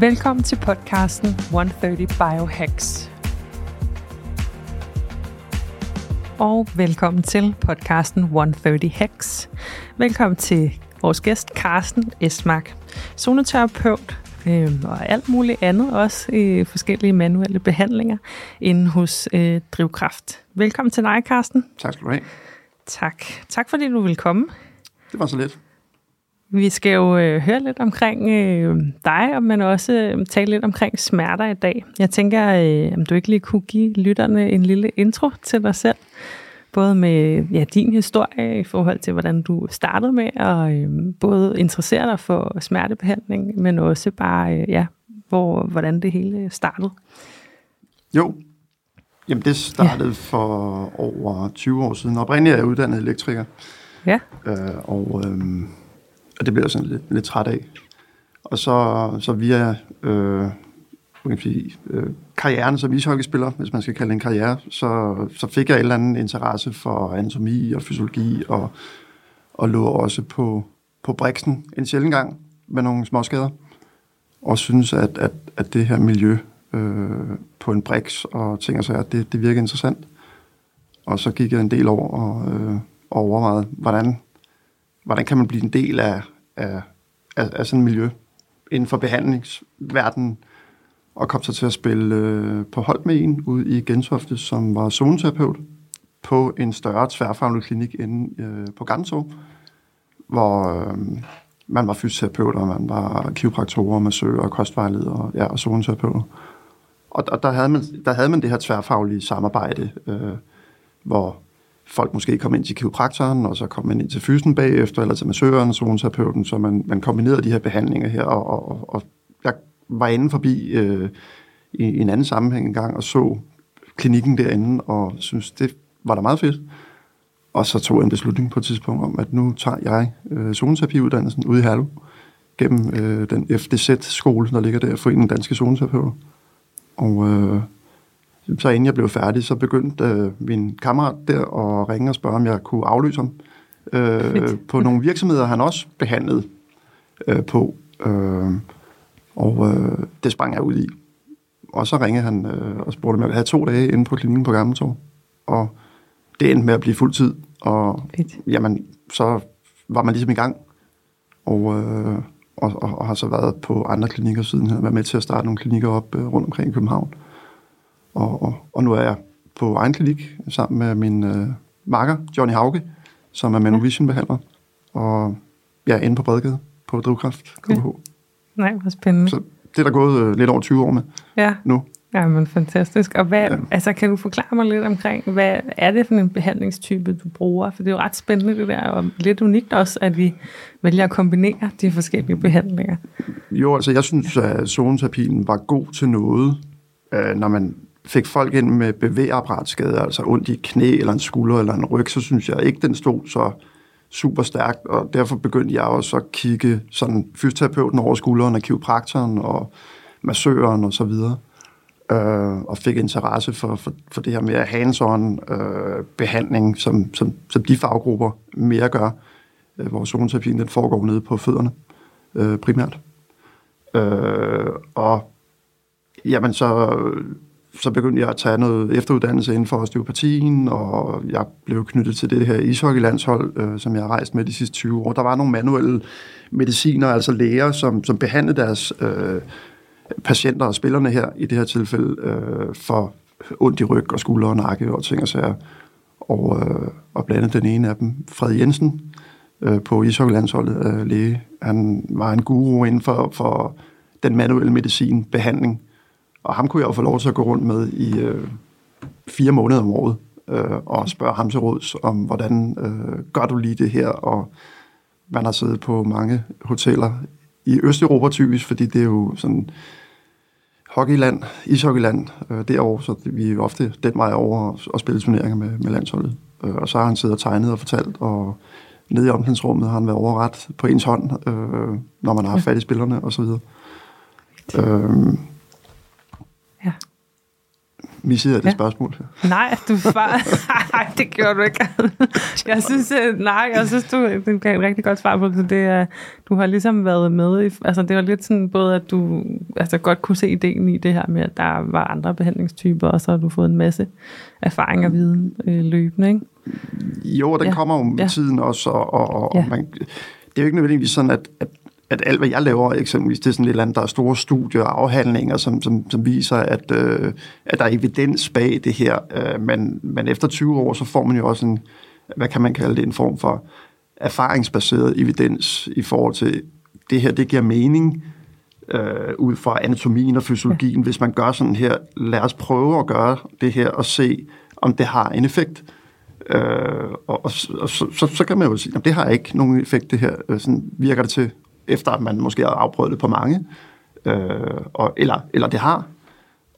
Velkommen til podcasten 130 Biohacks. Og velkommen til podcasten 130 Hacks. Velkommen til vores gæst, Carsten Esmark, zoneterapeut øh, og alt muligt andet, også i forskellige manuelle behandlinger inden hos øh, Drivkraft. Velkommen til dig, Carsten. Tak skal du have. Tak. Tak fordi du vil komme. Det var så lidt. Vi skal jo øh, høre lidt omkring øh, dig, men også øh, tale lidt omkring smerter i dag. Jeg tænker, øh, om du ikke lige kunne give lytterne en lille intro til dig selv. Både med ja, din historie i forhold til, hvordan du startede med at øh, både interessere dig for smertebehandling, men også bare, øh, ja, hvor, hvordan det hele startede. Jo, Jamen det startede ja. for over 20 år siden. Oprindeligt er jeg uddannet elektriker. Ja. Øh, og, øh, og det blev jeg sådan lidt, lidt træt af. Og så, så via øh, kan sige, øh, karrieren som ishockeyspiller, hvis man skal kalde det en karriere, så, så fik jeg en eller anden interesse for anatomi og fysiologi, og, og lå også på, på Brixen en sjældent gang med nogle småskader, og synes, at, at, at det her miljø øh, på en Brix og ting og sager, det, det virker interessant. Og så gik jeg en del over og, øh, og overvejede, hvordan, hvordan kan man blive en del af, af, af, af sådan et miljø inden for behandlingsverdenen, og kom så til at spille øh, på hold med en ude i Gentofte, som var zoneterapeut på en større tværfaglig klinik inde øh, på Ganso, hvor øh, man var fysioterapeuter, man var kiropraktorer, massører, og, ja, og zoneterapeuter. Og, og der, havde man, der havde man det her tværfaglige samarbejde, øh, hvor folk måske kom ind til kiropraktoren, og så kom man ind til fysen bagefter, eller til massøren og zoneterapeuten, så man, man kombinerede de her behandlinger her, og, og, og jeg var inde forbi øh, i, i en anden sammenhæng engang, og så klinikken derinde, og synes det var da meget fedt. Og så tog jeg en beslutning på et tidspunkt om, at nu tager jeg øh, zoneterapiuddannelsen ude i Herlev, gennem øh, den FDZ-skole, der ligger der, Foreningen Danske Zoneterapeuter. Og øh, så inden jeg blev færdig, så begyndte øh, min kammerat der at ringe og spørge, om jeg kunne afløse ham øh, på nogle virksomheder, han også behandlede øh, på. Øh, og øh, det sprang jeg ud i. Og så ringede han øh, og spurgte, om jeg ville have to dage inde på klinikken på Gammeltorv. Og det endte med at blive fuld tid. Og Fedt. jamen, så var man ligesom i gang. Og, øh, og, og, og har så været på andre klinikker siden. Har været med til at starte nogle klinikker op øh, rundt omkring i København. Og, og, og nu er jeg på egen klinik sammen med min øh, makker, Johnny Hauge, som er Manovision-behandler. Og jeg er inde på Bredgade på Drivkraft KBH. Ja. Nej, hvor spændende. Så det er der gået øh, lidt over 20 år med ja. nu. Ja, men fantastisk. Og hvad, ja. altså, kan du forklare mig lidt omkring, hvad er det for en behandlingstype, du bruger? For det er jo ret spændende det der, og lidt unikt også, at vi vælger at kombinere de forskellige behandlinger. Jo, altså jeg synes, at zoneterapien var god til noget, øh, når man fik folk ind med bevægeapparatskade, altså ondt i et knæ eller en skulder eller en ryg, så synes jeg ikke, den stod så super stærkt, og derfor begyndte jeg også at kigge sådan fysioterapeuten over skulderen og kiropraktoren og massøren og så videre, øh, og fik interesse for, for, for det her mere hands-on øh, behandling, som, som, som de faggrupper mere gør, øh, hvor zoneterapien den foregår nede på fødderne øh, primært. Øh, og jamen så så begyndte jeg at tage noget efteruddannelse inden for osteopatien, og jeg blev knyttet til det her ishockeylandshold, øh, som jeg har rejst med de sidste 20 år. Der var nogle manuelle mediciner, altså læger, som, som behandlede deres øh, patienter og spillerne her, i det her tilfælde, øh, for ondt i ryg og skulder og nakke og ting og sager. Og, øh, og blandt andet den ene af dem, Fred Jensen, øh, på ishockeylandsholdet, øh, læge. Han var en guru inden for, for den manuelle medicin, behandling, og ham kunne jeg jo få lov til at gå rundt med i øh, fire måneder om året, øh, og spørge ham til råds om, hvordan øh, gør du lige det her, og man har siddet på mange hoteller i Østeuropa typisk, fordi det er jo sådan hockeyland, ishockeyland øh, derovre, så vi er ofte den vej over og, og spille turneringer med, med landsholdet. Øh, og så har han siddet og tegnet og fortalt, og nede i omklædningsrummet har han været overret på ens hånd, øh, når man har fat i spillerne og så videre. Øh. Missede jeg det Ja. spørgsmål? Nej, du svarer. Nej, det gjorde du ikke. Jeg synes, øh, nej, jeg synes, du det gav et rigtig godt svar på det. det er, du har ligesom været med i, altså det var lidt sådan både, at du altså godt kunne se ideen i det her med, at der var andre behandlingstyper, og så har du fået en masse erfaring og viden øh, løbende, ikke? Jo, og den Ja. kommer jo med Ja. tiden også, og, og, og ja. man, det er jo ikke nødvendigvis sådan, at, at, at alt, hvad jeg laver eksempelvis, det er sådan et eller andet, der er store studier og afhandlinger, som, som, som viser, at, øh, at der er evidens bag det her, øh, men, men efter 20 år, så får man jo også en, hvad kan man kalde det, en form for erfaringsbaseret evidens i forhold til, det her, det giver mening, øh, ud fra anatomien og fysiologien. Hvis man gør sådan her, lad os prøve at gøre det her og se, om det har en effekt. Øh, og og, og så, så, så kan man jo sige, at det har ikke nogen effekt, det her. Øh, Sådan virker det til, efter at man måske har afprøvet det på mange. Øh, og, eller, eller det har.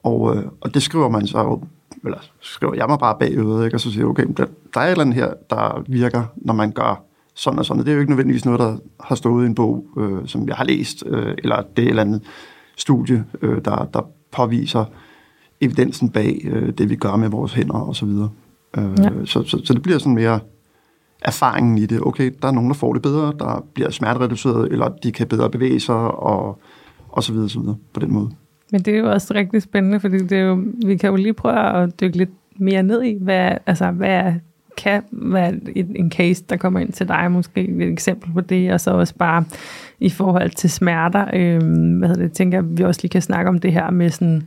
Og, øh, og det skriver man så eller skriver jeg mig bare bagud, ikke? og så siger jeg, okay, der, der er et eller andet her, der virker, når man gør sådan og sådan. Det er jo ikke nødvendigvis noget, der har stået i en bog, øh, som jeg har læst, øh, eller det er et eller andet studie, øh, der, der påviser evidensen bag øh, det, vi gør med vores hænder og så videre. Øh, ja. så, så, så det bliver sådan mere erfaringen i det. Okay, der er nogen, der får det bedre, der bliver smertereduceret, eller de kan bedre bevæge sig, og, og så videre, så videre på den måde. Men det er jo også rigtig spændende, fordi det er jo, vi kan jo lige prøve at dykke lidt mere ned i, hvad, altså, hvad kan være en, en case, der kommer ind til dig, måske et eksempel på det, og så også bare i forhold til smerter, øh, hvad hedder det, tænker jeg, vi også lige kan snakke om det her med sådan,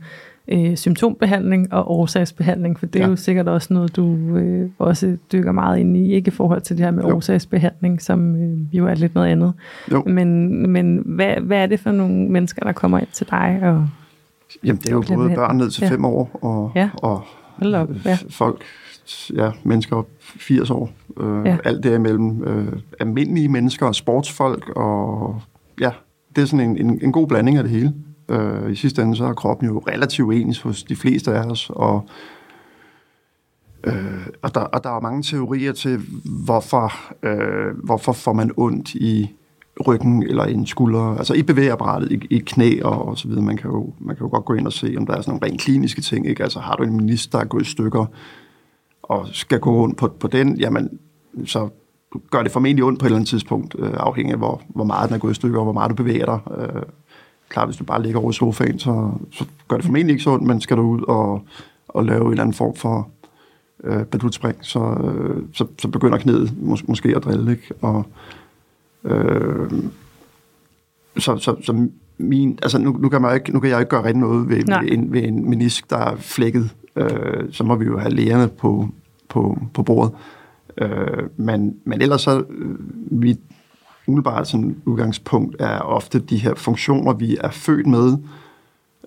øh, symptombehandling og årsagsbehandling, for det er ja. Ja. jo sikkert også noget, du øh, også dykker meget ind i, ikke i forhold til det her med Jo. årsagsbehandling, som øh, jo er lidt noget andet. Jo. Men, men hvad, hvad er det for nogle mennesker, der kommer ind til dig? Og, Jamen, det er jo både børn ned til Ja. fem år, og, Ja. og hold op, ja. folk, ja, mennesker op 80 år. Øh, ja. Alt derimellem. Øh, almindelige mennesker og sportsfolk, og ja, det er sådan en, en, en god blanding af det hele. Øh, I sidste ende så er kroppen jo relativt ens hos de fleste af os, og Øh, og, der, og der er mange teorier til, hvorfor, øh, hvorfor får man ondt i ryggen eller i en skulder, altså i bevægeapparatet, i, i knæ og, og så videre. Man kan, jo, man kan jo godt gå ind og se, om der er sådan nogle rent kliniske ting. Ikke? Altså har du en minister, der er gået i stykker, og skal gå rundt på, på den, jamen så gør det formentlig ondt på et eller andet tidspunkt, øh, afhængig af, hvor, hvor meget den er gået i stykker, og hvor meget du bevæger dig. Øh, klart, hvis du bare ligger over i sofaen, så, så gør det formentlig ikke så ondt, men skal du ud og, og lave en eller anden form for øh, badutspring, så, øh, så, så begynder knæet mås- måske at drille, ikke? Og, øh, så, så, så min, altså nu, nu, kan man ikke, nu kan jeg ikke gøre rigtig noget ved, Nej. ved, en, ved en menisk, der er flækket. Øh, så må vi jo have lægerne på, på, på bordet. Øh, men, men ellers så, øh, mit umiddelbart sådan udgangspunkt er ofte de her funktioner, vi er født med.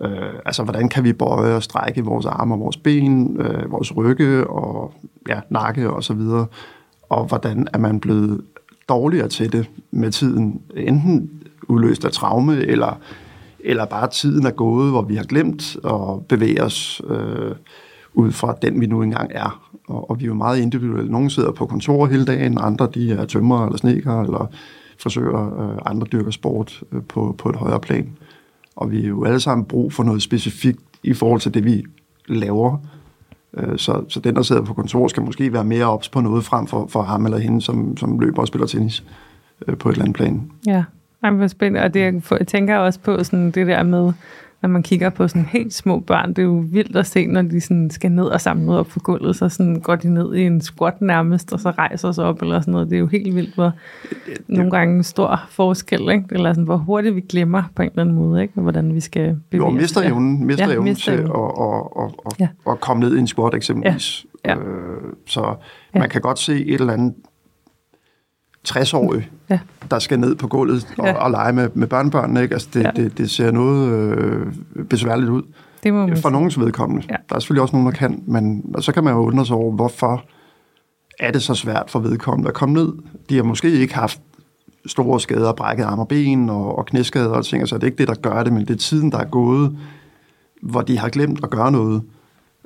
Øh, altså, hvordan kan vi bøje og strække vores arme og vores ben, øh, vores rygge og ja, nakke og så videre. Og hvordan er man blevet dårligere til det med tiden, enten udløst af traume, eller, eller bare tiden er gået, hvor vi har glemt at bevæge os øh, ud fra den, vi nu engang er. Og, og vi er jo meget individuelle. Nogle sidder på kontor hele dagen, andre de er tømmer eller sneker eller frisører, øh, andre dyrker sport øh, på, på et højere plan. Og vi er jo alle sammen brug for noget specifikt i forhold til det, vi laver. Øh, Så, så den, der sidder på kontor, skal måske være mere ops på noget frem for, for ham eller hende, som, som løber og spiller tennis øh, på et eller andet plan. Ja, Ej, hvor spændende. Og det, jeg tænker også på sådan det der med, når man kigger på sådan helt små børn, det er jo vildt at se, når de sådan skal ned og samle noget op på gulvet, så sådan går de ned i en squat nærmest, og så rejser sig op eller sådan noget. Det er jo helt vildt, hvor nogle gange stor forskel, ikke? eller sådan, hvor hurtigt vi glemmer på en eller anden måde, ikke? Og hvordan vi skal bevæge Jo, mister Ja. evnen, mister Ja, evnen mister til at, at, at, at, Ja. at komme ned i en squat eksempelvis. Ja. Ja. Øh, så Ja. man kan godt se et eller andet 60-årig, Ja. der skal ned på gulvet og, Ja. og lege med, med børnebørnene. Ikke? Altså, det, Ja. det, det ser noget øh, besværligt ud. Det må man For nogens vedkommende. Ja. Der er selvfølgelig også nogen, der kan, men så kan man jo undre sig over, hvorfor er det så svært for vedkommende at komme ned. De har måske ikke haft store skader, brækket arm og ben og, og knæskader og ting, så det er ikke det, der gør det, men det er tiden, der er gået, hvor de har glemt at gøre noget.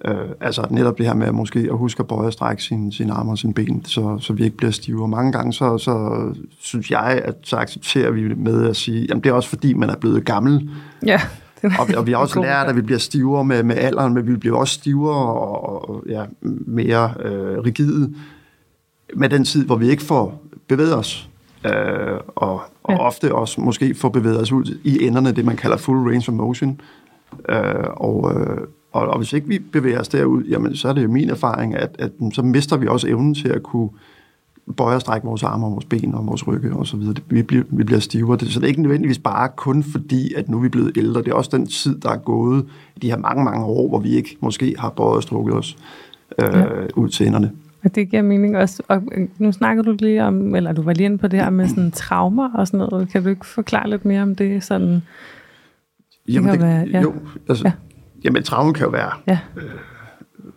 Øh, altså netop det her med at måske at huske at bøje og strække sine, sine arme og sine ben, så, så vi ikke bliver stive. Og mange gange så, så synes jeg, at så accepterer vi med at sige, jamen det er også fordi, man er blevet gammel. Ja. Og, og vi har også lært, at vi bliver stivere med, med alderen, men vi bliver også stivere og, og ja, mere øh, rigide med den tid, hvor vi ikke får bevæget os. Øh, og, og ja. ofte også måske får bevæget os ud i enderne, det man kalder full range of motion. Øh, og, øh, og, og hvis ikke vi bevæger os derud, jamen så er det jo min erfaring, at, at så mister vi også evnen til at kunne bøje og strække vores arme og vores ben og vores rygge og så videre. Vi bliver, vi bliver stivere. Så det er ikke nødvendigvis bare kun fordi, at nu er vi blevet ældre. Det er også den tid, der er gået de her mange, mange år, hvor vi ikke måske har bøjet og strukket os øh, ja. ud til enderne. Og det giver mening også. Og øh, nu snakker du lige om, eller du var lige inde på det her med sådan traumer og sådan noget. Kan du ikke forklare lidt mere om det? Sådan, jamen, det, være, ja. jo, altså, ja. Jamen, traume kan jo være ja. øh,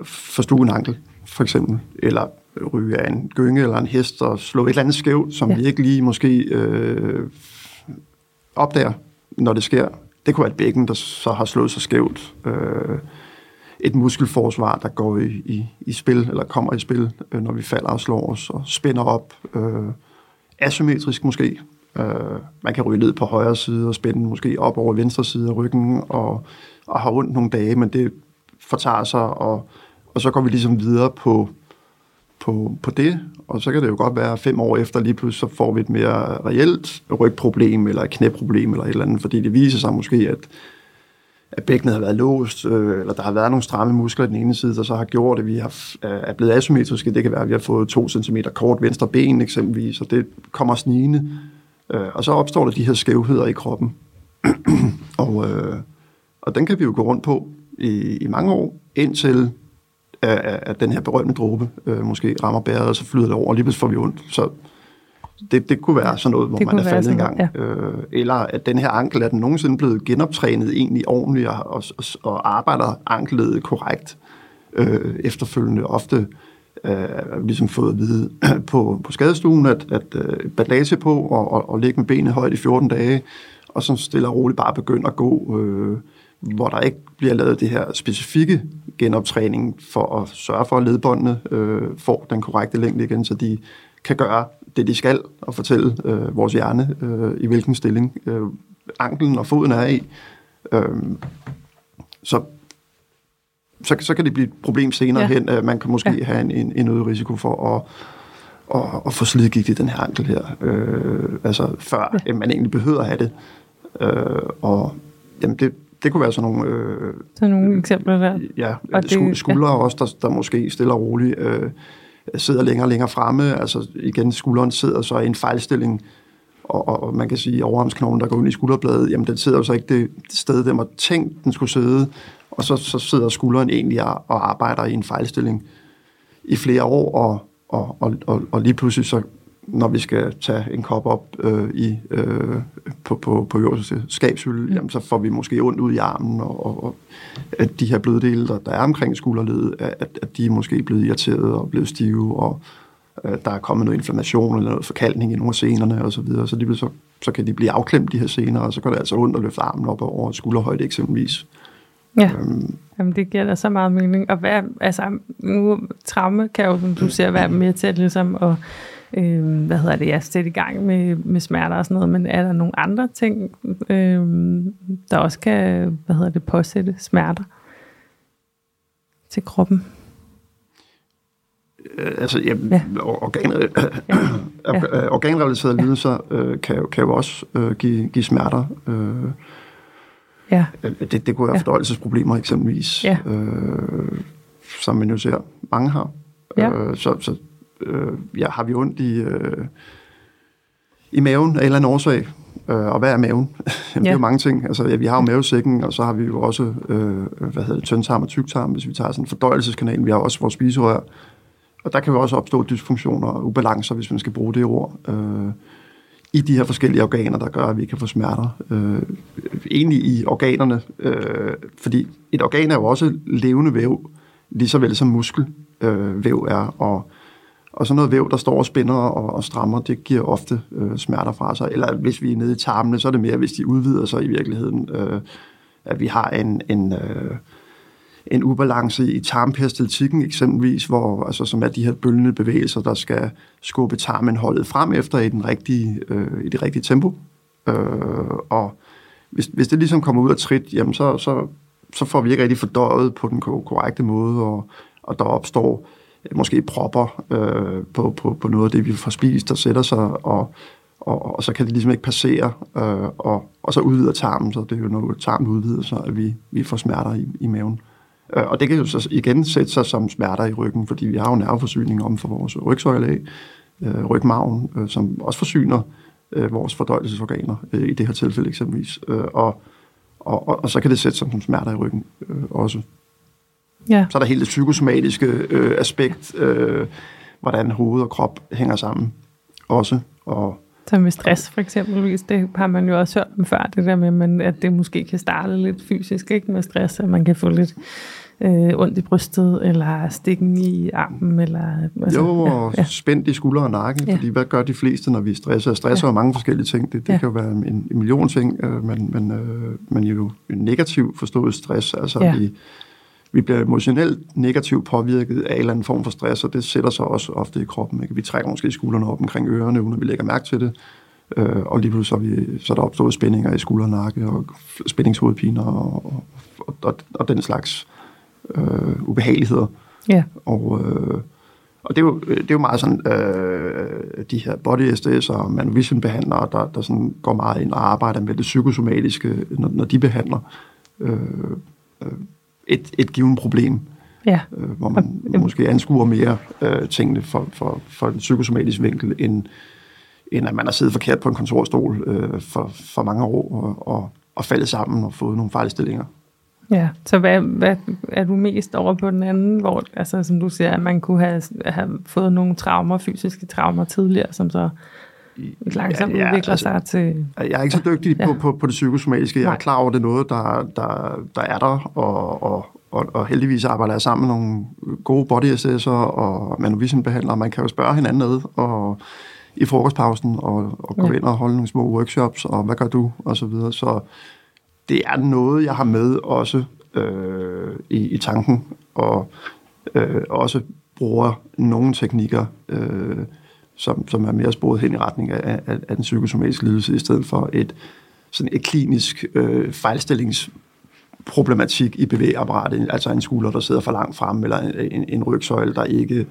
forstue en ankel, for eksempel, eller ryge af en gynge eller en hest og slå et eller andet skævt, som ja. vi ikke lige måske øh, opdager, når det sker. Det kunne være et bækken, der så har slået sig skævt. Øh, et muskelforsvar, der går i, i, i spil, eller kommer i spil, øh, når vi falder og slår os, og spænder op. Øh, asymmetrisk måske. Øh, man kan ryge ned på højre side og spænde måske op over venstre side af ryggen, og, og har ondt nogle dage, men det fortager sig, og, og så går vi ligesom videre på, på, på det, og så kan det jo godt være fem år efter, lige pludselig så får vi et mere reelt rygproblem, eller et knæproblem, eller et eller andet, fordi det viser sig måske, at at bækkenet har været låst, øh, eller der har været nogle stramme muskler i den ene side, der så har gjort, at vi har, øh, er blevet asymmetriske. Det kan være, at vi har fået to centimeter kort venstre ben eksempelvis, og det kommer snigende. Øh, og så opstår der de her skævheder i kroppen. og, øh, og den kan vi jo gå rundt på i, i mange år, indtil at, at den her berømte dråbe øh, måske rammer bæret, og så flyder det over, og lige får vi ondt. Så det, det kunne være sådan noget, hvor det man er faldet en gang. Ja. Øh, eller at den her ankel, er den nogensinde blevet genoptrænet egentlig ordentligt, og, og, og arbejder ankelledet korrekt øh, efterfølgende. Ofte øh, ligesom fået at vide på, på skadestuen, at, at øh, bandage på og, og, og ligge med benet højt i 14 dage, og så stille og roligt bare begynde at gå, øh, hvor der ikke bliver lavet det her specifikke genoptræning for at sørge for, at ledbåndene øh, får den korrekte længde igen, så de kan gøre det, de skal, og fortælle øh, vores hjerne, øh, i hvilken stilling øh, anklen og foden er i. Øh, så, så, så kan det blive et problem senere ja. hen. At man kan måske ja. have en, en, en øget risiko for at, at, at få slidgigt i den her ankel her. Øh, altså før ja. man egentlig behøver at have det. Øh, og jamen det, det kunne være sådan nogle... Øh, så nogle eksempler der. Ja, og det, skuldre ja. også, der, der måske stille og roligt øh, sidder længere og længere fremme. Altså igen, skulderen sidder så i en fejlstilling, og, og man kan sige, overarmsknoglen, der går ind i skulderbladet, jamen den sidder jo så ikke det sted, der var tænkt, den skulle sidde, og så, så sidder skulderen egentlig og, og arbejder i en fejlstilling i flere år, og, og, og, og, og lige pludselig så når vi skal tage en kop op øh, i, øh, på, på, på øverste skabshylde, mm. jamen, så får vi måske ondt ud i armen, og, og, og at de her bløddele, der, der er omkring skulderledet, at, at de er måske blevet irriteret og blevet stive, og øh, der er kommet noget inflammation eller noget forkaldning i nogle af senerne osv., så, videre. så, de, så, så kan de blive afklemt, de her sener, og så går det altså ondt at løfte armen op over skulderhøjde eksempelvis. Ja, øhm, Jamen, det giver da så meget mening. Og hvad, altså, nu, traume kan jo, som du ser, være med til at, ligesom, at øh, hvad hedder det, ja, sætte i gang med, med smerter og sådan noget, men er der nogle andre ting, øh, der også kan, hvad hedder det, påsætte smerter til kroppen? Øh, altså, jamen, ja. organ, øh, ja. ja. organrelaterede ja. lidelser øh, kan, kan jo også øh, give, give smerter. Øh, ja. det, det kunne være ja. fordøjelsesproblemer eksempelvis, ja. øh, som man jo ser mange har. Ja. Øh, så, så øh, ja, har vi ondt i, øh, i maven af en eller anden årsag. Øh, og hvad er maven? Jamen, ja. Det er jo mange ting. Altså, ja, vi har jo mavesækken, og så har vi jo også øh, hvad hedder det, tyndtarm og tyktarm, hvis vi tager sådan en fordøjelseskanal. Vi har også vores spiserør. Og der kan jo også opstå dysfunktioner og ubalancer, hvis man skal bruge det ord, øh, i de her forskellige organer, der gør, at vi kan få smerter. Øh, egentlig i organerne, øh, fordi et organ er jo også levende væv, lige så vel som muskelvæv øh, er, og og så noget væv, der står og spænder og, og strammer, det giver ofte øh, smerter fra sig. Eller hvis vi er nede i tarmene, så er det mere, hvis de udvider sig i virkeligheden. Øh, at vi har en, en, øh, en ubalance i tarmperistaltikken eksempelvis, hvor, altså, som er de her bølgende bevægelser, der skal skubbe tarmenholdet frem efter i, den rigtige, øh, i det rigtige tempo. Øh, og hvis, hvis det ligesom kommer ud af trit, jamen så, så, så får vi ikke rigtig fordøjet på den korrekte måde, og, og der opstår måske propper øh, på, på, på noget af det, vi får spist, der sætter sig, og, og, og så kan det ligesom ikke passere, øh, og, og så udvider tarmen, så det er jo når tarmen udvider sig, at vi, vi får smerter i, i maven. Øh, og det kan jo så igen sætte sig som smerter i ryggen, fordi vi har jo nerveforsyning om for vores rygsøjle af, øh, rygmagen, øh, som også forsyner øh, vores fordøjelsesorganer, øh, i det her tilfælde eksempelvis. Øh, og, og, og, og så kan det sætte sig som smerter i ryggen øh, også. Ja. Så er der hele det psykosomatiske øh, aspekt, øh, hvordan hoved og krop hænger sammen også. Og, så med stress for eksempel, det har man jo også hørt om før, det der med, man, at det måske kan starte lidt fysisk, ikke med stress, at man kan få lidt øh, ondt i brystet, eller stikken i armen, eller... Altså, jo, og ja, ja. spændt i skulder og nakke, ja. fordi hvad gør de fleste, når vi stresser? Stresser ja. er mange forskellige ting, det, det ja. kan jo være en, en million ting, øh, men, men, øh, men jo negativ forstået stress, altså ja. vi vi bliver emotionelt negativt påvirket af en eller anden form for stress, og det sætter sig også ofte i kroppen. Ikke? Vi trækker måske skuldrene op omkring ørerne, uden at vi lægger mærke til det. Øh, og lige pludselig så er, vi, så er der opstået spændinger i skulder og nakke, og spændingshovedpiner og, og, og, og den slags øh, ubehageligheder. Ja. Og, øh, og det er, jo, det er jo meget sådan, øh, de her body SDS og manovision behandlere, der, der sådan går meget ind og arbejder med det psykosomatiske, når, når de behandler. Øh, øh, et, et givet problem, ja. øh, hvor man og, måske anskuer mere øh, tingene for, for, for en psykosomatisk vinkel, end, end at man har siddet forkert på en kontorstol øh, for, for mange år og, og, og faldet sammen og fået nogle fejlstillinger. Ja, så hvad, hvad er du mest over på den anden, hvor, altså, som du siger, at man kunne have, have fået nogle traumer, fysiske traumer tidligere, som så langsomt ja, udvikler altså, sig til... Jeg er ikke så dygtig ja. på, på, på det psykosomatiske. Jeg er klar over, at det er noget, der, der, der er der, og, og, og, og heldigvis arbejder jeg sammen med nogle gode body assessor og manovision-behandlere. Man kan jo spørge hinanden ned og, i frokostpausen og, og gå ja. ind og holde nogle små workshops, og hvad gør du, og så videre. Så det er noget, jeg har med også øh, i, i tanken, og øh, også bruger nogle teknikker, øh, som, som er mere sporet hen i retning af, af, af den psykosomatiske lidelse, i stedet for et, sådan et klinisk øh, fejlstillingsproblematik i bevægeapparatet, altså en skulder, der sidder for langt frem, eller en, en rygsøjle, der ikke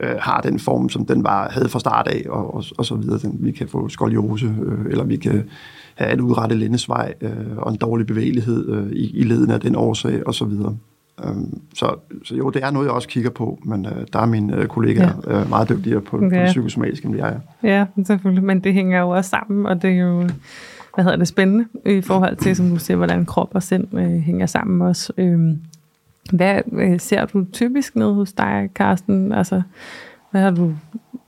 øh, har den form, som den var, havde fra start af, og, og, og så videre. Den, vi kan få skoliose, øh, eller vi kan have et udrettet lændesvej, øh, og en dårlig bevægelighed øh, i, i leden af den årsag, og så videre. Øhm, så, så jo, det er noget, jeg også kigger på, men øh, der er mine øh, kollegaer ja. øh, meget dygtigere på, ja. på det psykosomatiske, end jeg er. Ja, selvfølgelig, men det hænger jo også sammen, og det er jo hvad hedder det, spændende i forhold til, som du siger, hvordan krop og sind øh, hænger sammen også. Øhm, hvad øh, ser du typisk ned hos dig, Carsten? Altså, hvad har du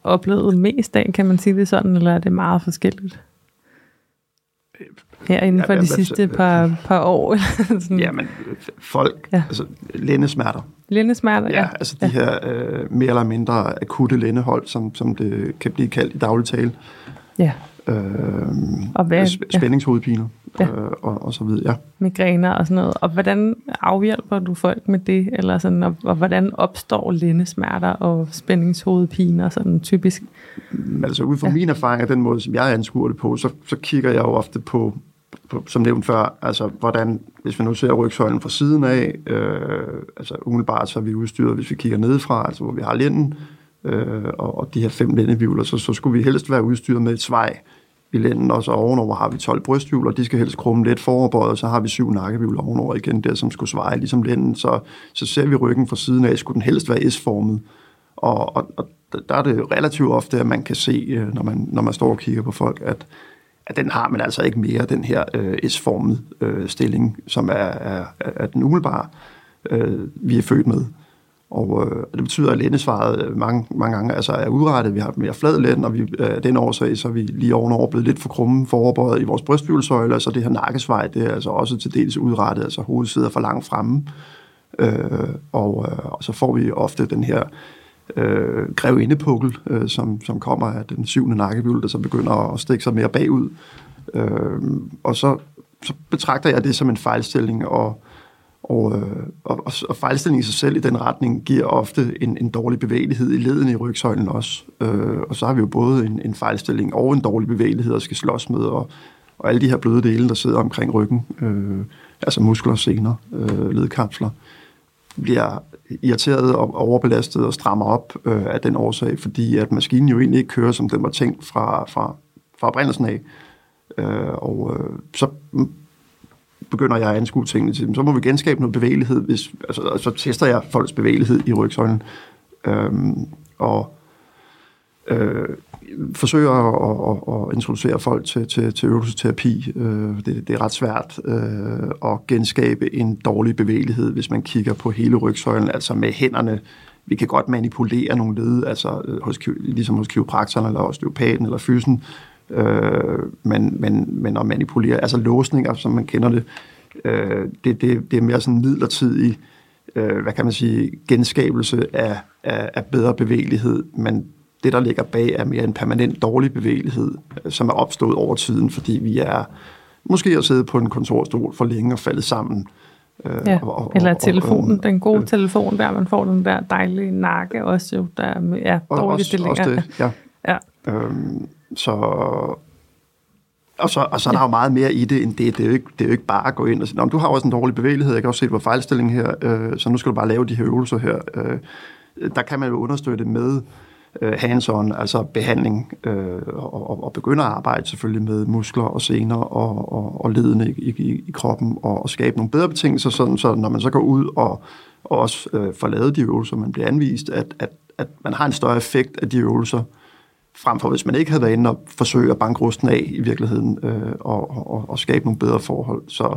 oplevet mest af, kan man sige det sådan, eller er det meget forskelligt? Her inden for ja, de altså, sidste par, par år? sådan. Ja, men folk, ja. altså lændesmerter. Lændesmerter, ja. Ja, altså de ja. her øh, mere eller mindre akutte lændehold, som, som det kan blive kaldt i daglig tale. Ja. Øh, og hvad, sp- spændingshovedpiner ja. øh, og, og så videre, ja. Migræner og sådan noget. Og hvordan afhjælper du folk med det? Eller sådan, og, og hvordan opstår lændesmerter og spændingshovedpiner sådan typisk? Altså ud fra ja. min erfaring og den måde, som jeg anskuer det på, så, så kigger jeg jo ofte på, på, som nævnt før, altså hvordan, hvis vi nu ser rygsøjlen fra siden af, øh, altså umiddelbart så er vi udstyret, hvis vi kigger nedefra, altså hvor vi har lænden, øh, Øh, og, og de her fem lændehjuler, så, så skulle vi helst være udstyret med et svej i lænden, og så ovenover har vi 12 brysthjul, og de skal helst krumme lidt foroverbøjet, og så har vi syv nakkehjul ovenover igen, der som skulle sveje ligesom lænden, så, så ser vi ryggen fra siden af, skulle den helst være S-formet, og, og, og der er det relativt ofte, at man kan se, øh, når man, når man står og kigger på folk, at, at den har man altså ikke mere, den her øh, S-formede øh, stilling, som er, er, er den umiddelbare, øh, vi er født med. Og øh, det betyder, at lændesvaret øh, mange, mange gange altså er udrettet. Vi har mere flad lænd, og vi, øh, den årsag, så er vi lige ovenover blevet lidt for krumme foroverbøjet i vores brysthjulsøjle, så det her nakkesvej, det er altså også til dels udrettet, altså hovedet sidder for langt fremme. Øh, og, øh, og så får vi ofte den her øh, grevindepukkel, øh, som, som kommer af den syvende nakkevivl, der så begynder at stikke sig mere bagud. Øh, og så, så betragter jeg det som en fejlstilling, og, og, øh, Øh, og, og fejlstilling i sig selv i den retning giver ofte en, en dårlig bevægelighed i leden i rygsøjlen også. Øh, og så har vi jo både en, en fejlstilling og en dårlig bevægelighed, at skal slås med, og, og alle de her bløde dele, der sidder omkring ryggen, øh, altså muskler, sener, øh, ledkapsler, bliver irriteret og overbelastet og strammer op øh, af den årsag, fordi at maskinen jo egentlig ikke kører, som den var tænkt fra, fra, fra oprindelsen af. Øh, og øh, så begynder jeg at anskue tingene til dem. Så må vi genskabe noget bevægelighed, hvis, altså, så tester jeg folks bevægelighed i rygsøjlen. Øhm, og øh, forsøger at, at, at introducere folk til, til, til øvelsesterapi. Øh, det, det er ret svært øh, at genskabe en dårlig bevægelighed, hvis man kigger på hele rygsøjlen, altså med hænderne. Vi kan godt manipulere nogle led, altså øh, hos, ligesom hos kiropraktoren eller osteopaten eller fysen, øh, men, men, men at manipulere, altså låsninger, som man kender det, øh, det, det, det er mere sådan midlertidig, øh, hvad kan man sige, genskabelse af, af, af bedre bevægelighed, men det, der ligger bag, er mere en permanent dårlig bevægelighed, øh, som er opstået over tiden, fordi vi er måske har siddet på en kontorstol for længe og faldet sammen. Øh, ja, og, og, eller telefonen, og, den gode øh, telefon der, man får den der dejlige nakke også, jo, der er ja, dårlige også, stillinger. Også det, ja. ja. Øhm, så, og så, og så er der jo meget mere i det, end det. Det er jo ikke, det er jo ikke bare at gå ind og sige, du har også en dårlig bevægelighed, jeg kan også se, hvor fejlstilling her, øh, så nu skal du bare lave de her øvelser her. Øh, der kan man jo understøtte med øh, hands-on, altså behandling, øh, og, og begynde at arbejde selvfølgelig med muskler og sener og, og, og ledene i, i, i kroppen, og, og skabe nogle bedre betingelser, sådan, så når man så går ud og, og også øh, får lavet de øvelser, man bliver anvist, at, at, at man har en større effekt af de øvelser, frem for hvis man ikke havde været inde og forsøge at banke rusten af i virkeligheden, øh, og, og, og skabe nogle bedre forhold. Så,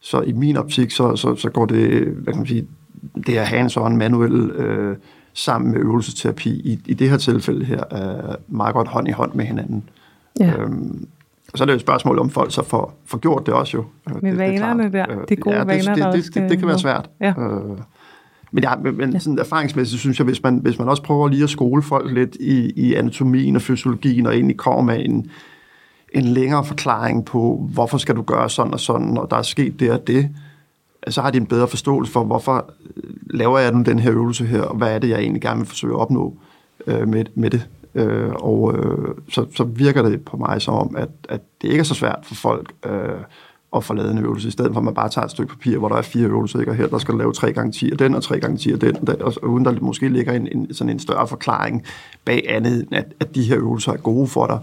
så i min optik, så, så, så går det, hvad kan man sige, det her hands-on manuel øh, sammen med øvelsesterapi i, i det her tilfælde her er meget godt hånd i hånd med hinanden. Ja. Øhm, og så er det jo et spørgsmål, om folk så får, får gjort det også jo. Øh, med det, vanerne det der, de gode ja, det, vaner, det, det, det, det, det kan være svært. Ja. Øh, men, ja, men sådan erfaringsmæssigt synes jeg, hvis man, hvis man også prøver lige at skole folk lidt i, i anatomien og fysiologien, og egentlig kommer med en, en længere forklaring på, hvorfor skal du gøre sådan og sådan, og der er sket det og det, så har de en bedre forståelse for, hvorfor laver jeg nu den her øvelse her, og hvad er det, jeg egentlig gerne vil forsøge at opnå øh, med, med det. Øh, og øh, så, så virker det på mig som om, at, at det ikke er så svært for folk øh, at få lavet en øvelse, i stedet for at man bare tager et stykke papir, hvor der er fire øvelser, ikke? og her der skal du lave 3 gange 10 og den, og 3 gange 10 og den, og, og uden der måske ligger en, en, sådan en større forklaring bag andet, at, at de her øvelser er gode for dig.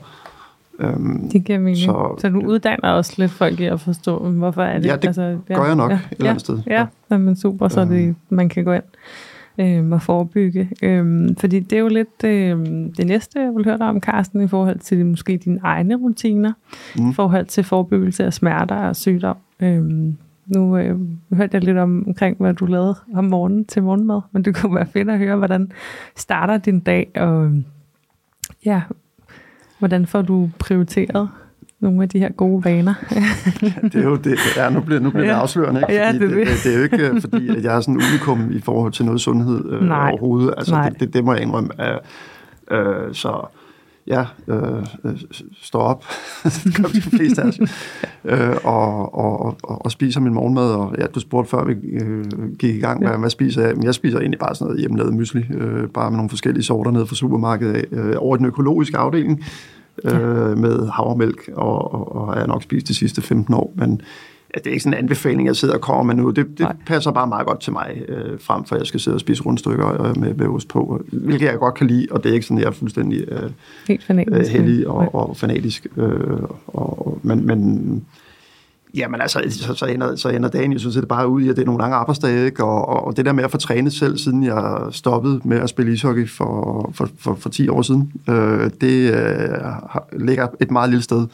Øhm, det giver mening. Så, så du uddanner også lidt folk i at forstå, hvorfor er det? Ja, det altså, ja, gør jeg nok ja, et eller andet sted. Ja, ja. men super, så det, øhm. man kan gå ind øh, og forebygge. Øh, fordi det er jo lidt øh, det næste, jeg vil høre dig om, Carsten, i forhold til måske dine egne rutiner, mm. i forhold til forebyggelse af smerter og sygdom. Øh, nu øh, hørte jeg lidt om, omkring, hvad du lavede om morgenen til morgenmad, men det kunne være fedt at høre, hvordan starter din dag, og ja, hvordan får du prioriteret nogle af de her gode vaner? det er jo det. Ja, nu bliver, nu bliver ja. det afslørende, ikke? Ja, det, det, det, det, er jo ikke, øh, fordi at jeg er sådan unikum i forhold til noget sundhed øh, Nej. overhovedet. Altså, Nej. Det, det, det må jeg indrømme. Øh, øh, så ja, øh, øh står op, det gør de fleste af os, øh, og, og, og, og spiser min morgenmad, og ja, du spurgte før vi øh, gik i gang, ja. hvad, hvad spiser jeg? Men jeg spiser egentlig bare sådan noget hjemmelavet mysli, øh, bare med nogle forskellige sorter ned fra supermarkedet øh, over den økologiske afdeling, øh, med havremælk, og, og, og jeg har nok spist de sidste 15 år, men at det er ikke sådan en anbefaling, jeg sidder og kommer med nu. Det, det passer bare meget godt til mig, øh, frem for at jeg skal sidde og spise rundstykker øh, med, med ost på, hvilket jeg godt kan lide, og det er ikke sådan, at jeg er fuldstændig øh, Helt fanatisk. øh, heldig og, og fanatisk. Øh, og, men, men Jamen altså, så, så, ender, så ender dagen jo sådan set bare ud i, at det er nogle lange arbejdsdage, ikke? Og, og det der med at få trænet selv, siden jeg stoppede med at spille ishockey for, for, for, for 10 år siden, øh, det øh, ligger et meget lille sted.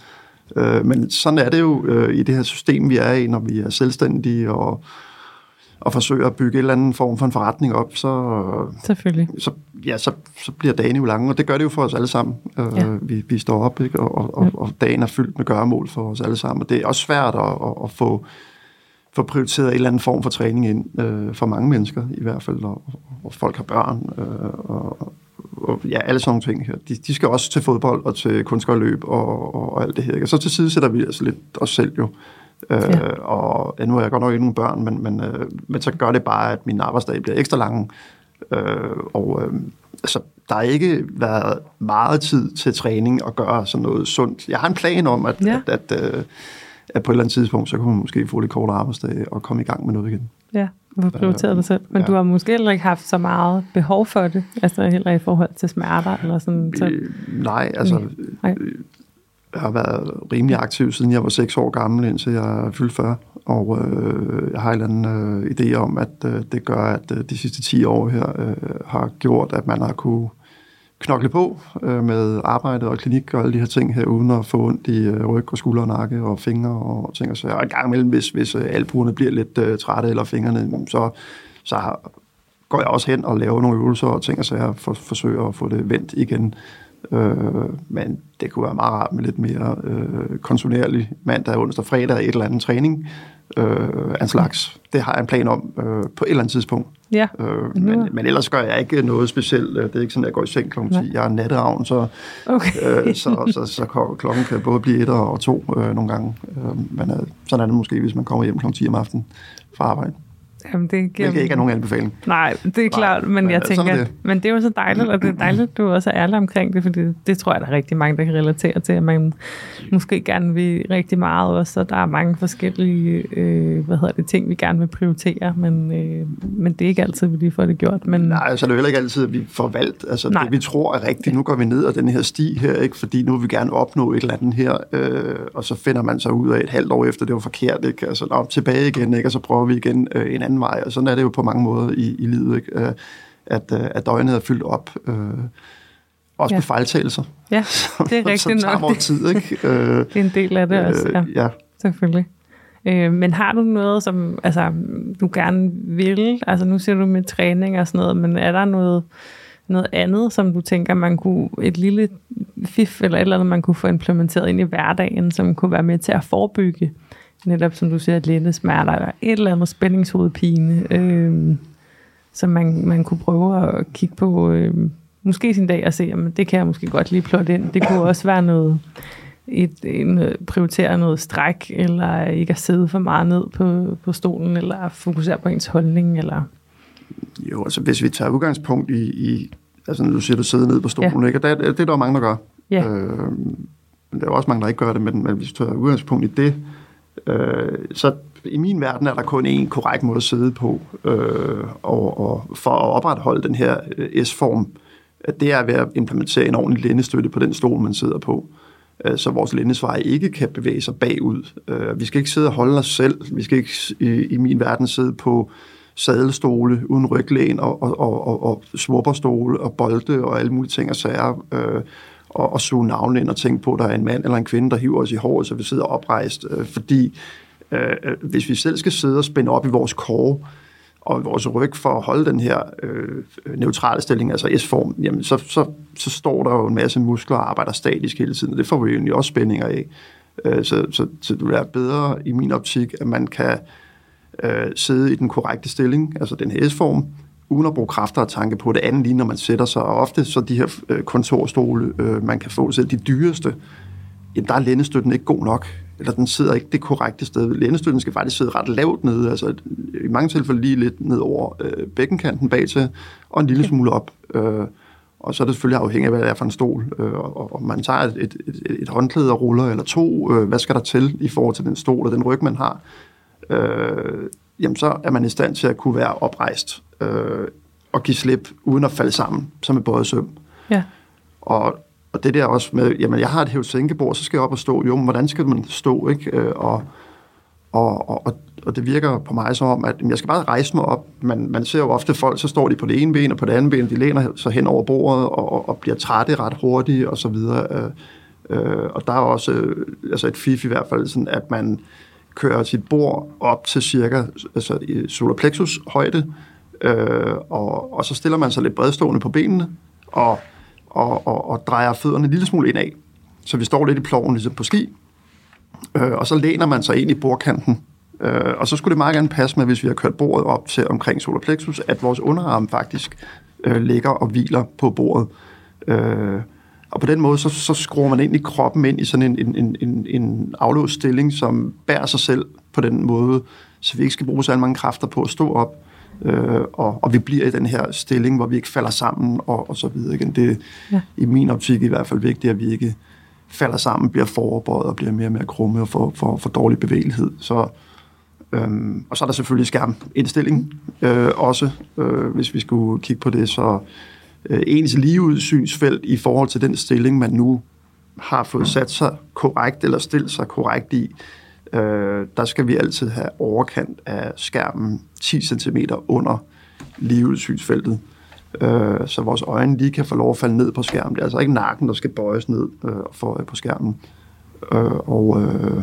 Øh, men sådan er det jo øh, i det her system, vi er i, når vi er selvstændige og, og forsøger at bygge en eller anden form for en forretning op, så, Selvfølgelig. så, ja, så, så bliver dagen jo lange, og det gør det jo for os alle sammen. Øh, ja. vi, vi står op, ikke? Og, og, og, og dagen er fyldt med gøremål for os alle sammen, og det er også svært at, at, at få få prioriteret en eller anden form for træning ind øh, for mange mennesker i hvert fald, og, og folk har børn, øh, og, og ja, alle sådan nogle ting her. De, de skal også til fodbold og til kunstgørløb og, og, og alt det her. Ikke? Og så til side sætter vi altså lidt os selv jo. Øh, ja. Og ja, nu har jeg godt nok ikke nogen børn, men, men, øh, men så gør det bare, at min arbejdsdag bliver ekstra lang. Øh, og øh, altså, der har ikke været meget tid til træning og gøre sådan noget sundt. Jeg har en plan om, at, ja. at, at, øh, at på et eller andet tidspunkt, så kan man måske få lidt kortere arbejdsdag og komme i gang med noget igen. Ja, du har prioriteret dig selv. Men ja. du har måske heller ikke haft så meget behov for det, altså heller i forhold til smerter eller sådan. Så... Øh, nej, altså... Nej. Jeg har været rimelig aktiv, siden jeg var 6 år gammel, indtil jeg fyldte 40. Og øh, jeg har en eller anden øh, idé om, at øh, det gør, at øh, de sidste 10 år her øh, har gjort, at man har kunne knokle på øh, med arbejde og klinik og alle de her ting her, uden at få ondt i øh, ryg og skulder og nakke og fingre og ting og så. Og en gang imellem, hvis, hvis øh, albuerne bliver lidt øh, trætte eller fingrene, så, så går jeg også hen og laver nogle øvelser og ting og så jeg for, forsøger at få det vendt igen. Øh, men det kunne være meget rart med lidt mere øh, kontinuerlig mandag, onsdag, fredag, et eller andet træning øh, af en slags. Det har jeg en plan om øh, på et eller andet tidspunkt. Ja. Øh, men, men ellers gør jeg ikke noget specielt. Det er ikke sådan, at jeg går i seng kl. 10. Jeg er natteravn, så, okay. øh, så, så, så, klokken kan både blive et og to øh, nogle gange. Øh, men øh, sådan er det måske, hvis man kommer hjem kl. 10 om aftenen fra arbejde. Jamen, det giver... Hvilket ikke er nogen anbefaling. Nej, det er klart, men, jeg tænker, det. men det er jo så dejligt, og det er dejligt, at du også er ærlig omkring det, fordi det tror jeg, der er rigtig mange, der kan relatere til, at man måske gerne vil rigtig meget også, og der er mange forskellige øh, hvad hedder det, ting, vi gerne vil prioritere, men, øh, men det er ikke altid, vi lige får det gjort. Men... Nej, altså det er jo heller ikke altid, at vi får valgt. Altså Nej. det, vi tror er rigtigt, nu går vi ned ad den her sti her, ikke? fordi nu vil vi gerne opnå et eller andet her, øh, og så finder man sig ud af et halvt år efter, det var forkert, ikke? Altså, nå, tilbage igen, ikke? og så prøver vi igen øh, en anden vej, og sådan er det jo på mange måder i, i livet, ikke? Øh, at, øh, at døgnet er fyldt op. Øh, også ja. med fejltagelser. Ja, det er rigtigt nok. Som tid, ikke? Øh, det er en del af det også, ja. ja. Selvfølgelig. Øh, men har du noget, som altså, du gerne vil? Altså nu siger du med træning og sådan noget, men er der noget, noget andet, som du tænker, man kunne, et lille fif eller et eller andet, man kunne få implementeret ind i hverdagen, som kunne være med til at forebygge netop som du siger, lette smerter, eller et eller andet spændingshovedpine, øh, som man, man kunne prøve at kigge på, øh, måske sin dag og se, jamen det kan jeg måske godt lige plotte ind. Det kunne også være noget, et, en, prioritere noget stræk, eller ikke at sidde for meget ned på, på stolen, eller fokusere på ens holdning, eller... Jo, altså hvis vi tager udgangspunkt i, i altså når du siger, du sidder ned på stolen, ja. ikke? Og det, det er der mange, der gør. Ja. Øh, men der er også mange, der ikke gør det, men, men hvis vi tager udgangspunkt i det, Øh, så i min verden er der kun én korrekt måde at sidde på, øh, og, og for at opretholde den her øh, S-form, det er ved at implementere en ordentlig lændestøtte på den stol, man sidder på, øh, så vores lændesvej ikke kan bevæge sig bagud. Øh, vi skal ikke sidde og holde os selv, vi skal ikke i, i min verden sidde på sadelstole uden ryglæn og, og, og, og, og svupperstole og bolde og alle mulige ting og sager. Øh, og, og suge navnet ind og tænke på, at der er en mand eller en kvinde, der hiver os i håret, så vi sidder oprejst. Øh, fordi øh, øh hvis vi selv skal sidde og spænde op i vores kår, og vores ryg for at holde den her øh, neutrale stilling, altså S-form, jamen så, så, så står der jo en masse muskler og arbejder statisk hele tiden, og det får vi jo egentlig også spændinger af. Øh, så, så, så det vil være bedre i min optik, at man kan øh, sidde i den korrekte stilling, altså den her S-form, uden at bruge kræfter og tanke på det andet, lige når man sætter sig. Og ofte så de her øh, kontorstole, øh, man kan få, selv de dyreste, jamen der er lændestøtten ikke god nok, eller den sidder ikke det korrekte sted. Lændestøtten skal faktisk sidde ret lavt nede, altså i mange tilfælde lige lidt ned over øh, bækkenkanten bag til, og en lille smule op. Øh, og så er det selvfølgelig afhængigt af, hvad det er for en stol. Øh, og, og man tager et, et, et, et håndklæde og ruller, eller to, øh, hvad skal der til i forhold til den stol og den ryg, man har. Øh, jamen så er man i stand til at kunne være oprejst øh, og give slip, uden at falde sammen, som et både søm. Ja. Og, og det der også med, jamen jeg har et hævsænkebord, så skal jeg op og stå. Jo, men hvordan skal man stå, ikke? Øh, og, og, og, og det virker på mig som om, at jeg skal bare rejse mig op. Man, man ser jo ofte folk, så står de på det ene ben og på det andet ben, de læner sig hen over bordet og, og bliver trætte ret hurtigt og så videre. Øh, øh, og der er også øh, altså et fif i hvert fald, sådan at man kører sit bord op til cirka altså i solar plexus højde, øh, og, og så stiller man sig lidt bredstående på benene, og, og, og, og drejer fødderne en lille smule indad, så vi står lidt i ploven ligesom på ski, øh, og så læner man sig ind i bordkanten, Øh, og så skulle det meget gerne passe med, hvis vi har kørt bordet op til omkring solar plexus, at vores underarm faktisk øh, ligger og hviler på bordet. Øh, og på den måde, så, så skruer man i kroppen ind i sådan en, en, en, en aflåst stilling, som bærer sig selv på den måde, så vi ikke skal bruge så mange kræfter på at stå op, øh, og, og vi bliver i den her stilling, hvor vi ikke falder sammen, og, og så videre igen. Det er ja. i min optik i hvert fald vigtigt, at vi ikke falder sammen, bliver foroverbøjet og bliver mere og mere krumme og får, får, får dårlig bevægelighed. Så, øhm, og så er der selvfølgelig skærmindstilling øh, også, øh, hvis vi skulle kigge på det. Så øh, ens ligeudsynsfelt i forhold til den stilling, man nu har fået sat sig korrekt eller stillet sig korrekt i, øh, der skal vi altid have overkant af skærmen 10 cm under ligeudsynsfeltet, øh, så vores øjne lige kan få lov at falde ned på skærmen. Det er altså ikke nakken, der skal bøjes ned øh, for, øh, på skærmen. Øh, og øh,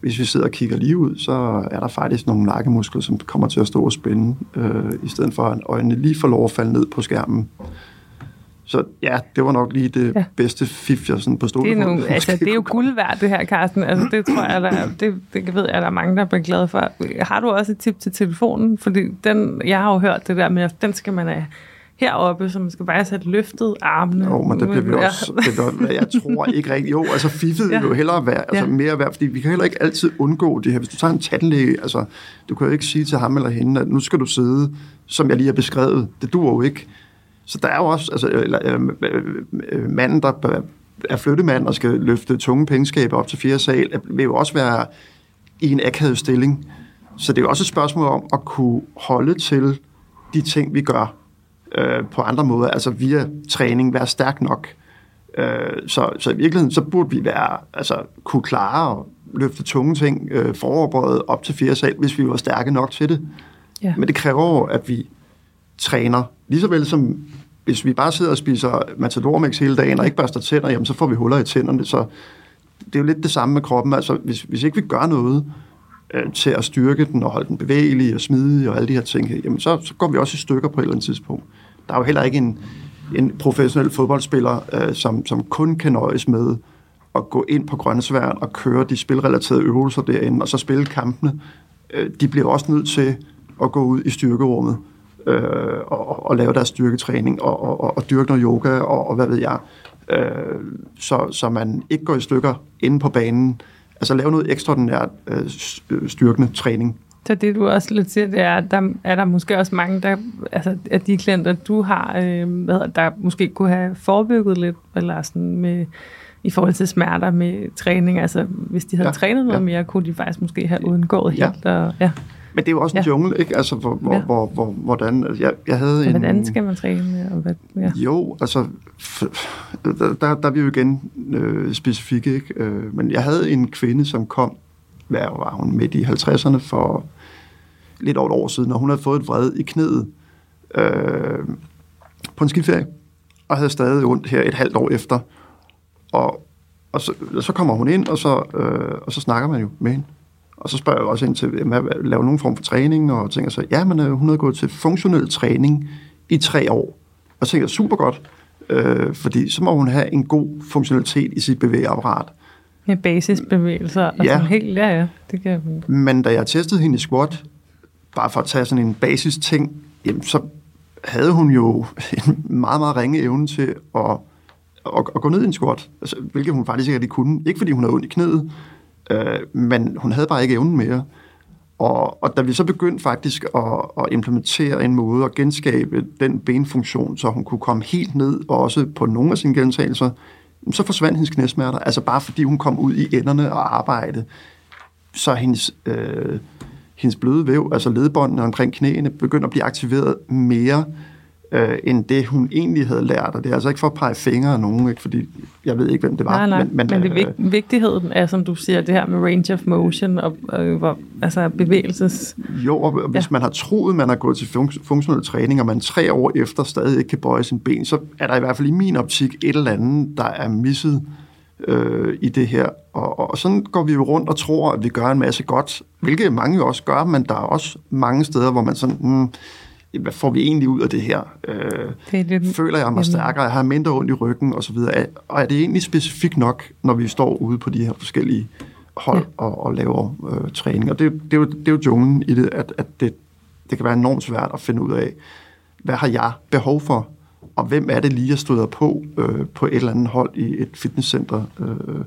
hvis vi sidder og kigger lige ud, så er der faktisk nogle nakkemuskler, som kommer til at stå og spænde, øh, i stedet for at øjnene lige får lov at falde ned på skærmen. Så ja, det var nok lige det ja. bedste fif, jeg sådan på stolen. Det er, nogle, altså, det er jo guld værd, det her, Carsten. Altså, det tror jeg, der, det, det ved jeg, der er mange, der bliver glade for. Har du også et tip til telefonen? Fordi den, jeg har jo hørt det der med, at den skal man have heroppe, så man skal bare sætte løftet armene. Jo, men der bliver vi også, det, jeg tror ikke rigtigt. Jo, altså fiffet ja. jo hellere være, altså ja. mere værd, fordi vi kan heller ikke altid undgå det her. Hvis du tager en tandlæge, altså, du kan jo ikke sige til ham eller hende, at nu skal du sidde, som jeg lige har beskrevet. Det duer jo ikke. Så der er jo også, altså, eller, øh, øh, manden, der er flyttemand og skal løfte tunge pengeskaber op til fjerde sal, vil jo også være i en akavet stilling. Så det er jo også et spørgsmål om at kunne holde til de ting, vi gør øh, på andre måder, altså via træning, være stærk nok. Øh, så, så i virkeligheden, så burde vi være, altså, kunne klare at løfte tunge ting øh, foroverbøjet op til fjerde sal, hvis vi var stærke nok til det. Ja. Men det kræver jo, at vi træner. Ligesåvel som hvis vi bare sidder og spiser matadormix hele dagen og ikke børster tænder, jamen så får vi huller i tænderne. Så det er jo lidt det samme med kroppen. Altså hvis, hvis ikke vi gør noget øh, til at styrke den og holde den bevægelig og smidig og alle de her ting, jamen så, så går vi også i stykker på et eller andet tidspunkt. Der er jo heller ikke en, en professionel fodboldspiller, øh, som, som kun kan nøjes med at gå ind på grøntsværen og køre de spilrelaterede øvelser derinde, og så spille kampene. Øh, de bliver også nødt til at gå ud i styrkerummet øh, og, og lave deres styrketræning og, og, og dyrke noget yoga og, og hvad ved jeg. Øh, så, så man ikke går i stykker inde på banen. Altså lave noget ekstraordinært øh, styrkende træning. Så det du også lidt siger, det er, at der er der måske også mange, der, altså, af de klienter, du har, øh, hvad, der måske kunne have forebygget lidt, eller sådan med, i forhold til smerter med træning. Altså, hvis de havde ja, trænet noget ja. mere, kunne de faktisk måske have undgået ja. helt. Og, ja. Men det er jo også en ja. jungle, ikke? Altså, hvor, hvor, ja. hvor, hvor, hvordan... Altså, jeg, jeg havde en, hvordan skal man træne? Og hvad, ja. Jo, altså... Der, der, der er vi jo igen øh, specifikke, ikke? Øh, men jeg havde en kvinde, som kom... Hvad var hun? Midt i 50'erne for lidt over et år siden, og hun havde fået et vred i knæet øh, på en skiferie, og havde stadig ondt her et halvt år efter. Og, og så, så kommer hun ind, og så, øh, og så snakker man jo med hende. Og så spørger jeg også ind til, laver nogen form for træning, og tænker så, ja, men øh, hun havde gået til funktionel træning i tre år. Og tænker, super godt, øh, fordi så må hun have en god funktionalitet i sit bevægeapparat. Med basisbevægelser og ja. sådan helt, ja, ja. Det kan... Men da jeg testede hende i squat, bare for at tage sådan en basis ting, jamen, så havde hun jo en meget, meget ringe evne til at, at, at gå ned i en squat, altså, hvilket hun faktisk ikke rigtig kunne. Ikke fordi hun havde ondt i knæet, Øh, men hun havde bare ikke evnen mere. Og, og da vi så begyndte faktisk at, at implementere en måde at genskabe den benfunktion, så hun kunne komme helt ned, og også på nogle af sine gentagelser, så forsvandt hendes knæsmerter. Altså bare fordi hun kom ud i enderne og arbejdede, så hendes, øh, hendes bløde væv, altså ledbåndene omkring knæene, begyndte at blive aktiveret mere, øh, end det, hun egentlig havde lært. Og det er altså ikke for at pege fingre af nogen, ikke? fordi jeg ved ikke, hvem det var. Nej, nej. Men, men, men det vigt, øh, vigtigheden er, som du siger, det her med range of motion og, og hvor, altså bevægelses... Jo, og hvis ja. man har troet, man har gået til fun- funktionel træning, og man tre år efter stadig ikke kan bøje sin ben, så er der i hvert fald i min optik et eller andet, der er misset øh, i det her. Og, og sådan går vi jo rundt og tror, at vi gør en masse godt, hvilket mange jo også gør, men der er også mange steder, hvor man sådan... Hmm, hvad får vi egentlig ud af det her? Øh, det lidt, føler jeg mig stærkere? Jeg har mindre ondt i ryggen og så videre. Og er det egentlig specifikt nok, når vi står ude på de her forskellige hold ja. og, og laver øh, træning. Og det, det, er jo, det er jo junglen i det, at, at det, det kan være enormt svært at finde ud af, hvad har jeg behov for, og hvem er det lige, jeg støder på øh, på et eller andet hold i et fitnesscenter. Øh,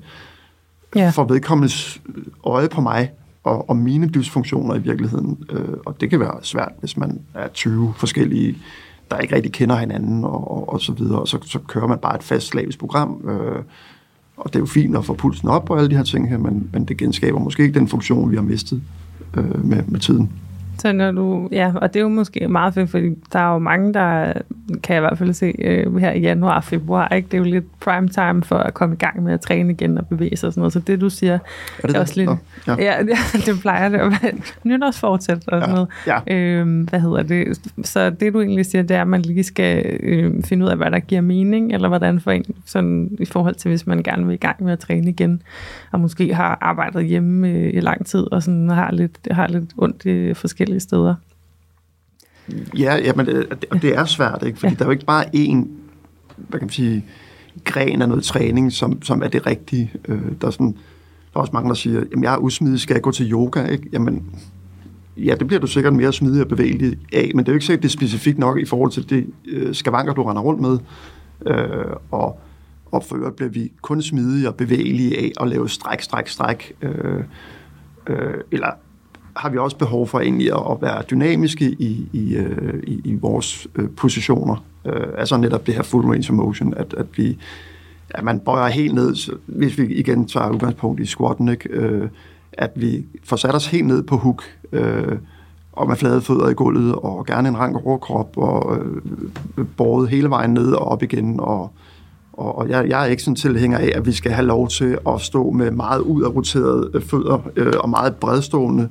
ja. For vedkommendes øje på mig og, og mine dysfunktioner i virkeligheden. Øh, og det kan være svært, hvis man er 20 forskellige, der ikke rigtig kender hinanden og, og, og så videre. Og så, så kører man bare et fast slavisk program. Øh, og det er jo fint at få pulsen op og alle de her ting her, men, men det genskaber måske ikke den funktion, vi har mistet øh, med, med tiden. Så når du, ja, og det er jo måske meget fedt, fordi der er jo mange, der kan jeg i hvert fald se øh, her i januar og februar, ikke? det er jo lidt prime time for at komme i gang med at træne igen og bevæge sig og sådan noget. Så det du siger, er, det er også lidt, ja. ja. det plejer det at være nytårsfortsæt og sådan noget. Ja. Ja. Øhm, hvad hedder det? Så det du egentlig siger, det er, at man lige skal øh, finde ud af, hvad der giver mening, eller hvordan for en, sådan i forhold til, hvis man gerne vil i gang med at træne igen, og måske har arbejdet hjemme øh, i lang tid, og sådan har lidt, har lidt ondt i forskellige forskellige steder. Ja, ja men det, det er svært, ikke? fordi ja. der er jo ikke bare én, hvad kan man sige, gren af noget træning, som, som er det rigtige. Øh, der, er sådan, der er også mange, der siger, jamen jeg er usmidig, skal jeg gå til yoga? Ikke? Jamen, ja, det bliver du sikkert mere smidig og bevægelig af, men det er jo ikke sikkert, det er specifikt nok i forhold til det øh, skavanker, du render rundt med. Øh, og, og for øvrigt bliver vi kun smidige og bevægelige af at lave stræk, stræk, stræk. Øh, øh, eller har vi også behov for egentlig at være dynamiske i, i, øh, i, i vores øh, positioner. Øh, altså netop det her full range of motion, at, at vi at man bøjer helt ned, hvis vi igen tager udgangspunkt i squatten, ikke? Øh, at vi får sat os helt ned på hook, øh, og med flade fødder i gulvet, og gerne en rank overkrop, og øh, båret hele vejen ned og op igen, og, og, og jeg, jeg er ikke sådan tilhænger af, at vi skal have lov til at stå med meget udadroterede fødder, øh, og meget bredstående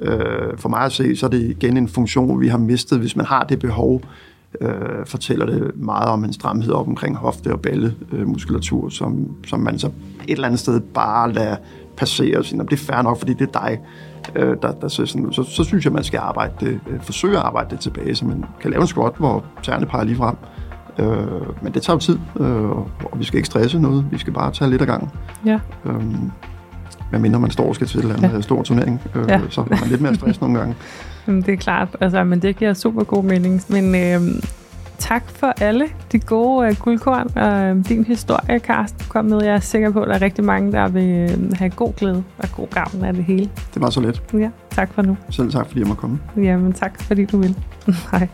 Øh, for mig at se, så er det igen en funktion, vi har mistet. Hvis man har det behov, øh, fortæller det meget om en stramhed op omkring hofte- og ballemuskulatur, øh, som, som man så et eller andet sted bare lader passere og sige, det er fair nok, fordi det er dig, øh, der, der så, sådan, så, så synes jeg, man skal arbejde det, øh, forsøge at arbejde det tilbage, så man kan lave en squat, hvor tæerne peger lige frem. Øh, men det tager jo tid, øh, og vi skal ikke stresse noget, vi skal bare tage lidt af gangen. Ja. Øh, mindre man står og skal til en ja. stor turnering, øh, ja. så har man lidt mere stress nogle gange. det er klart, altså, men det giver super god mening. Men øh, tak for alle de gode øh, guldkorn og øh, din historie, Karsten, kom med. Jeg er sikker på, at der er rigtig mange, der vil øh, have god glæde og god gavn af det hele. Det var så let. Ja, tak for nu. Selv tak, fordi jeg måtte komme. Jamen, tak fordi du vil. Hej.